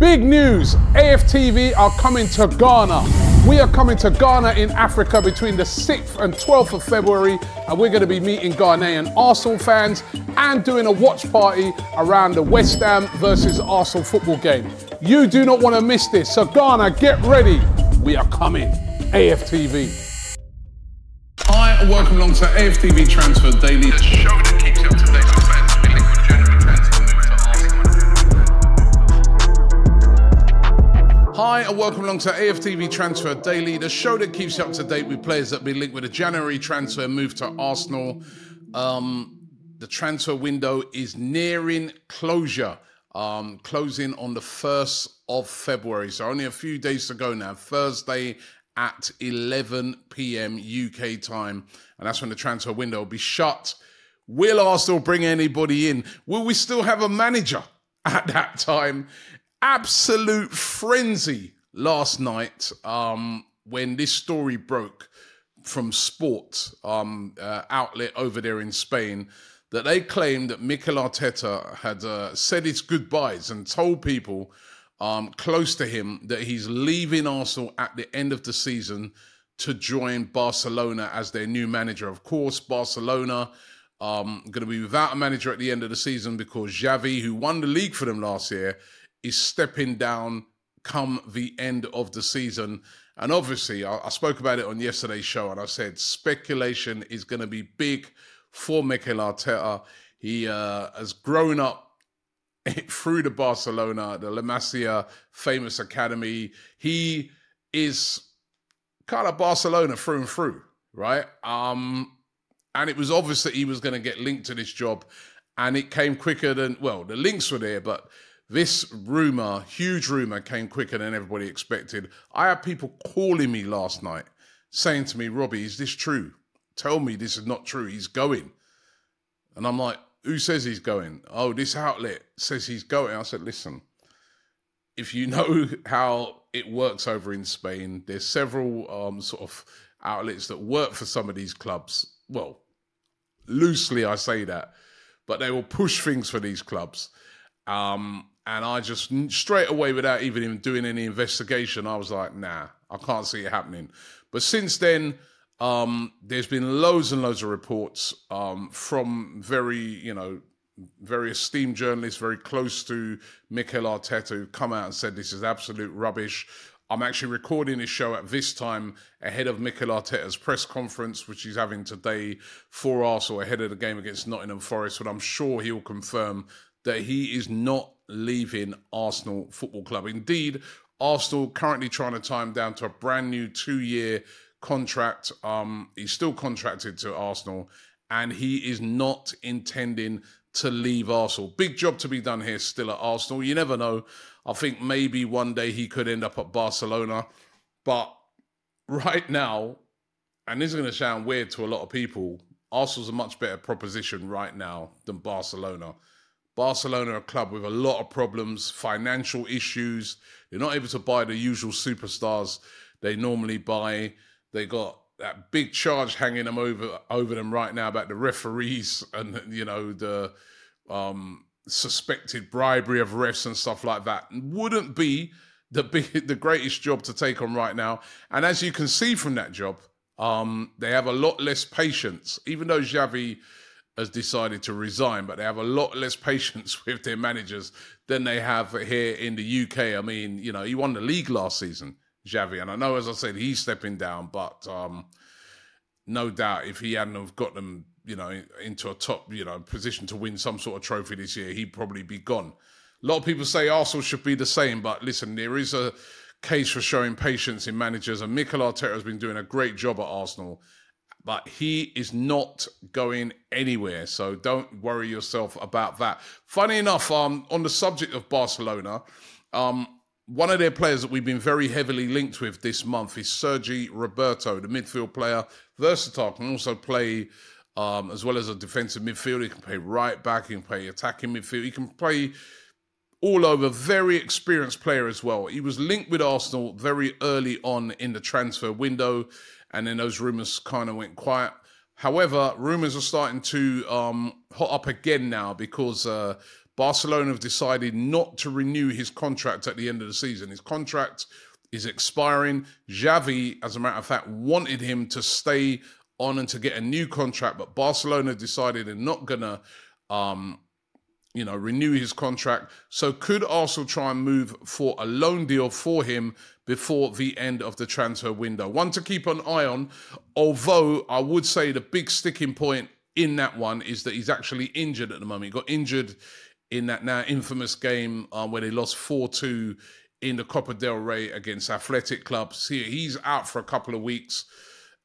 Big news AFTV are coming to Ghana. We are coming to Ghana in Africa between the 6th and 12th of February, and we're going to be meeting Ghanaian Arsenal fans and doing a watch party around the West Ham versus Arsenal football game. You do not want to miss this, so Ghana, get ready. We are coming. AFTV. Hi, and welcome along to AFTV Transfer Daily, Hi, and welcome along to AFTV Transfer Daily, the show that keeps you up to date with players that be linked with a January transfer move to Arsenal. Um, the transfer window is nearing closure, um, closing on the 1st of February. So only a few days to go now. Thursday at 11 p.m. UK time, and that's when the transfer window will be shut. Will Arsenal bring anybody in? Will we still have a manager at that time? Absolute frenzy last night um, when this story broke from Sport um, uh, outlet over there in Spain that they claimed that Mikel Arteta had uh, said his goodbyes and told people um, close to him that he's leaving Arsenal at the end of the season to join Barcelona as their new manager. Of course, Barcelona um, going to be without a manager at the end of the season because Xavi, who won the league for them last year, is stepping down come the end of the season. And obviously, I, I spoke about it on yesterday's show, and I said speculation is going to be big for Mikel Arteta. He uh, has grown up through the Barcelona, the La Masia famous academy. He is kind of Barcelona through and through, right? Um, and it was obvious that he was going to get linked to this job, and it came quicker than well, the links were there, but this rumor, huge rumor, came quicker than everybody expected. I had people calling me last night saying to me, Robbie, is this true? Tell me this is not true. He's going. And I'm like, who says he's going? Oh, this outlet says he's going. I said, listen, if you know how it works over in Spain, there's several um, sort of outlets that work for some of these clubs. Well, loosely I say that, but they will push things for these clubs. Um, and I just straight away, without even doing any investigation, I was like, nah, I can't see it happening. But since then, um, there's been loads and loads of reports um, from very, you know, very esteemed journalists, very close to Mikel Arteta, who've come out and said this is absolute rubbish. I'm actually recording this show at this time ahead of Mikel Arteta's press conference, which he's having today for Arsenal ahead of the game against Nottingham Forest. But I'm sure he'll confirm that he is not leaving Arsenal Football Club. Indeed, Arsenal currently trying to tie him down to a brand new two year contract. Um, he's still contracted to Arsenal, and he is not intending to leave Arsenal. Big job to be done here still at Arsenal. You never know. I think maybe one day he could end up at Barcelona. But right now, and this is going to sound weird to a lot of people, Arsenal's a much better proposition right now than Barcelona. Barcelona, a club with a lot of problems, financial issues. They're not able to buy the usual superstars they normally buy. They got that big charge hanging them over over them right now about the referees and you know the um, suspected bribery of refs and stuff like that. Wouldn't be the big, the greatest job to take on right now. And as you can see from that job, um, they have a lot less patience, even though Xavi has decided to resign, but they have a lot less patience with their managers than they have here in the UK. I mean, you know, he won the league last season. Xavi. And I know, as I said, he's stepping down, but um, no doubt if he hadn't have got them, you know, into a top, you know, position to win some sort of trophy this year, he'd probably be gone. A lot of people say Arsenal should be the same, but listen, there is a case for showing patience in managers, and Mikel Arteta has been doing a great job at Arsenal, but he is not going anywhere. So don't worry yourself about that. Funny enough, um, on the subject of Barcelona, um, one of their players that we've been very heavily linked with this month is Sergi Roberto, the midfield player, versatile, can also play um, as well as a defensive midfielder. He can play right back, he can play attacking midfield, he can play all over. Very experienced player as well. He was linked with Arsenal very early on in the transfer window, and then those rumours kind of went quiet. However, rumours are starting to um, hot up again now because uh, Barcelona have decided not to renew his contract at the end of the season. His contract is expiring. Xavi, as a matter of fact, wanted him to stay on and to get a new contract, but Barcelona decided they're not gonna, um, you know, renew his contract. So could Arsenal try and move for a loan deal for him before the end of the transfer window? One to keep an eye on. Although I would say the big sticking point in that one is that he's actually injured at the moment. He got injured in that now infamous game um, where they lost 4 2 in the Copa del Rey against Athletic Club. See, he's out for a couple of weeks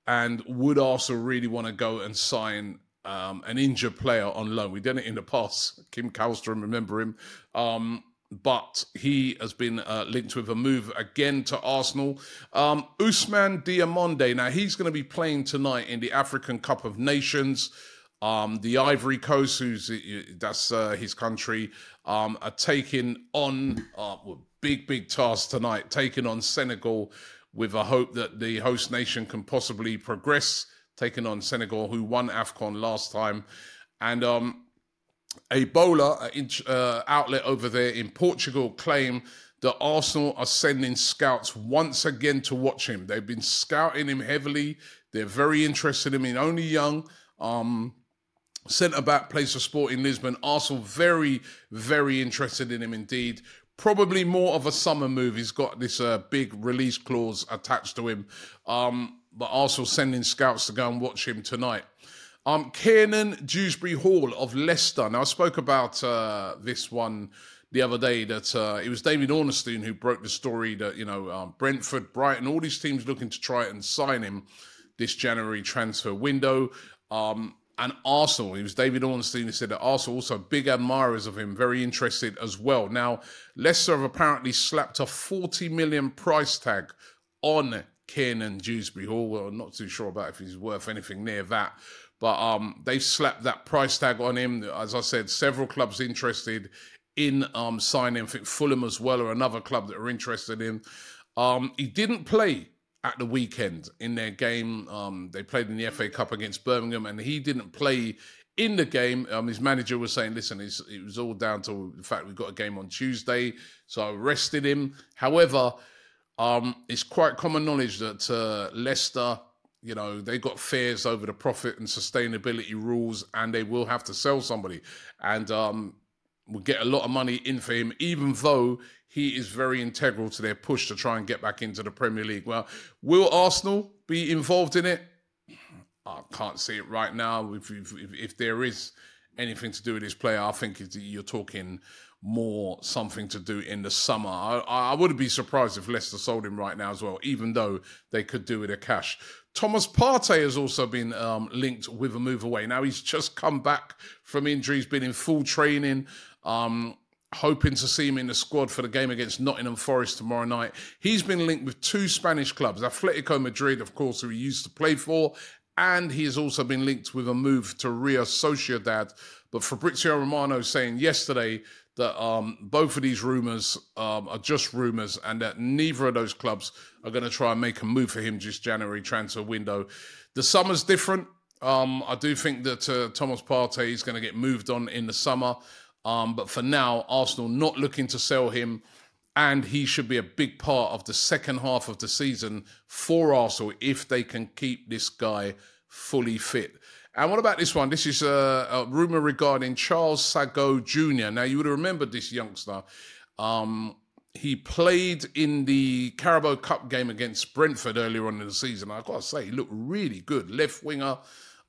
and would also really want to go and sign um, an injured player on loan. We've done it in the past. Kim Kallstrom, remember him. Um, but he has been uh, linked with a move again to Arsenal. Um, Ousmane Diomande, now he's going to be playing tonight in the African Cup of Nations. Um, the Ivory Coast, who's that's uh, his country, um, are taking on uh, big, big task tonight, taking on Senegal with a hope that the host nation can possibly progress, taking on Senegal, who won AFCON last time. And um, A Bola uh, outlet over there in Portugal claim that Arsenal are sending scouts once again to watch him. They've been scouting him heavily. They're very interested in him. Only young. Um, Centre back plays for Sporting Lisbon. Arsenal very, very interested in him indeed. Probably more of a summer move. He's got this uh, big release clause attached to him. Um, but Arsenal sending scouts to go and watch him tonight. Um, Kiernan Dewsbury Hall of Leicester. Now, I spoke about uh, this one the other day that uh, it was David Ornstein who broke the story that, you know, um, Brentford, Brighton, all these teams looking to try and sign him this January transfer window. Um, and Arsenal. It was David Ornstein who said that Arsenal also big admirers of him, very interested as well. Now, Leicester have apparently slapped a 40 million price tag on Kiernan Dewsbury Hall. Well, I'm not too sure about if he's worth anything near that. But um, they slapped that price tag on him. As I said, several clubs interested in um, signing. I think Fulham as well, or another club that are interested in. Um, he didn't play at the weekend in their game. Um, they played in the FA Cup against Birmingham, and he didn't play in the game. Um, his manager was saying, "Listen, it was all down to the fact we got a game on Tuesday, so I rested him." However, um, it's quite common knowledge that uh, Leicester. You know, they got fears over the profit and sustainability rules, and they will have to sell somebody. And um, will get a lot of money in for him, even though he is very integral to their push to try and get back into the Premier League. Well, will Arsenal be involved in it? I can't see it right now. If, if, if there is anything to do with this player, I think you're talking more something to do in the summer. I, I wouldn't be surprised if Leicester sold him right now as well, even though they could do with a cash. Thomas Partey has also been um, linked with a move away. Now he's just come back from injury. He's been in full training. Um, hoping to see him in the squad for the game against Nottingham Forest tomorrow night. He's been linked with two Spanish clubs, Atletico Madrid, of course, who he used to play for, and he has also been linked with a move to Real Sociedad. But Fabrizio Romano saying yesterday that um, both of these rumours um, are just rumours and that neither of those clubs are going to try and make a move for him just January transfer window. The summer's different. Um, I do think that uh, Thomas Partey is going to get moved on in the summer. Um, but for now, Arsenal not looking to sell him, and he should be a big part of the second half of the season for Arsenal if they can keep this guy fully fit. And what about this one? This is a, a rumor regarding Charles Sagoe Jr. Now, you would have remembered this youngster. Um, he played in the Carabao Cup game against Brentford earlier on in the season. I've got to say, he looked really good. Left winger,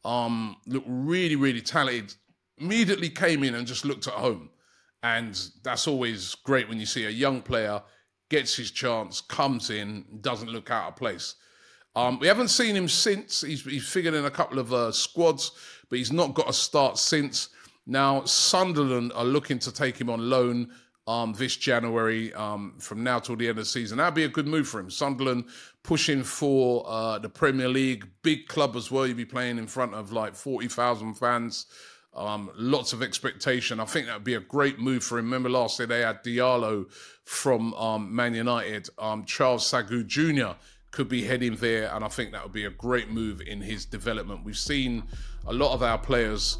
um, looked really, really talented immediately came in and just looked at home. And that's always great when you see a young player gets his chance, comes in, doesn't look out of place. Um, we haven't seen him since. He's, he's figured in a couple of uh, squads, but he's not got a start since. Now, Sunderland are looking to take him on loan um, this January um, from now till the end of the season. That'd be a good move for him. Sunderland pushing for uh, the Premier League, big club as well. You'd be playing in front of like 40,000 fans. Um, lots of expectation. I think that would be a great move for him. Remember last year they had Diallo from um, Man United. Um, Charles Sagoe Jr. could be heading there, and I think that would be a great move in his development. We've seen a lot of our players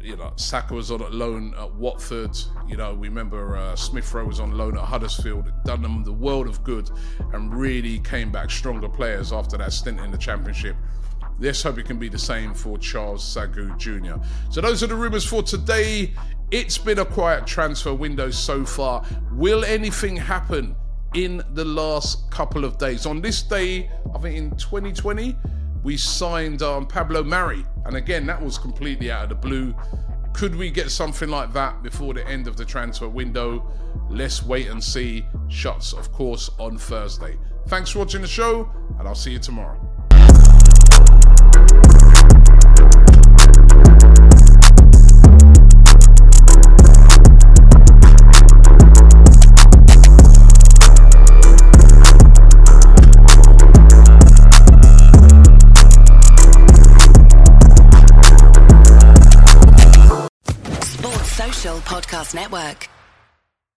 you know, Saka was on loan at Watford. You know, we remember uh, Smith Rowe was on loan at Huddersfield. Done them the world of good, and really came back stronger players after that stint in the Championship. Let's hope it can be the same for Charles Sagoe Jr. So those are the rumours for today. It's been a quiet transfer window so far. Will anything happen in the last couple of days? On this day, I think in 2020 we signed um, Pablo Mari. And again, that was completely out of the blue. Could we get something like that before the end of the transfer window? Let's wait and see. Shots, of course, on Thursday. Thanks for watching the show, and I'll see you tomorrow. Podcast Network.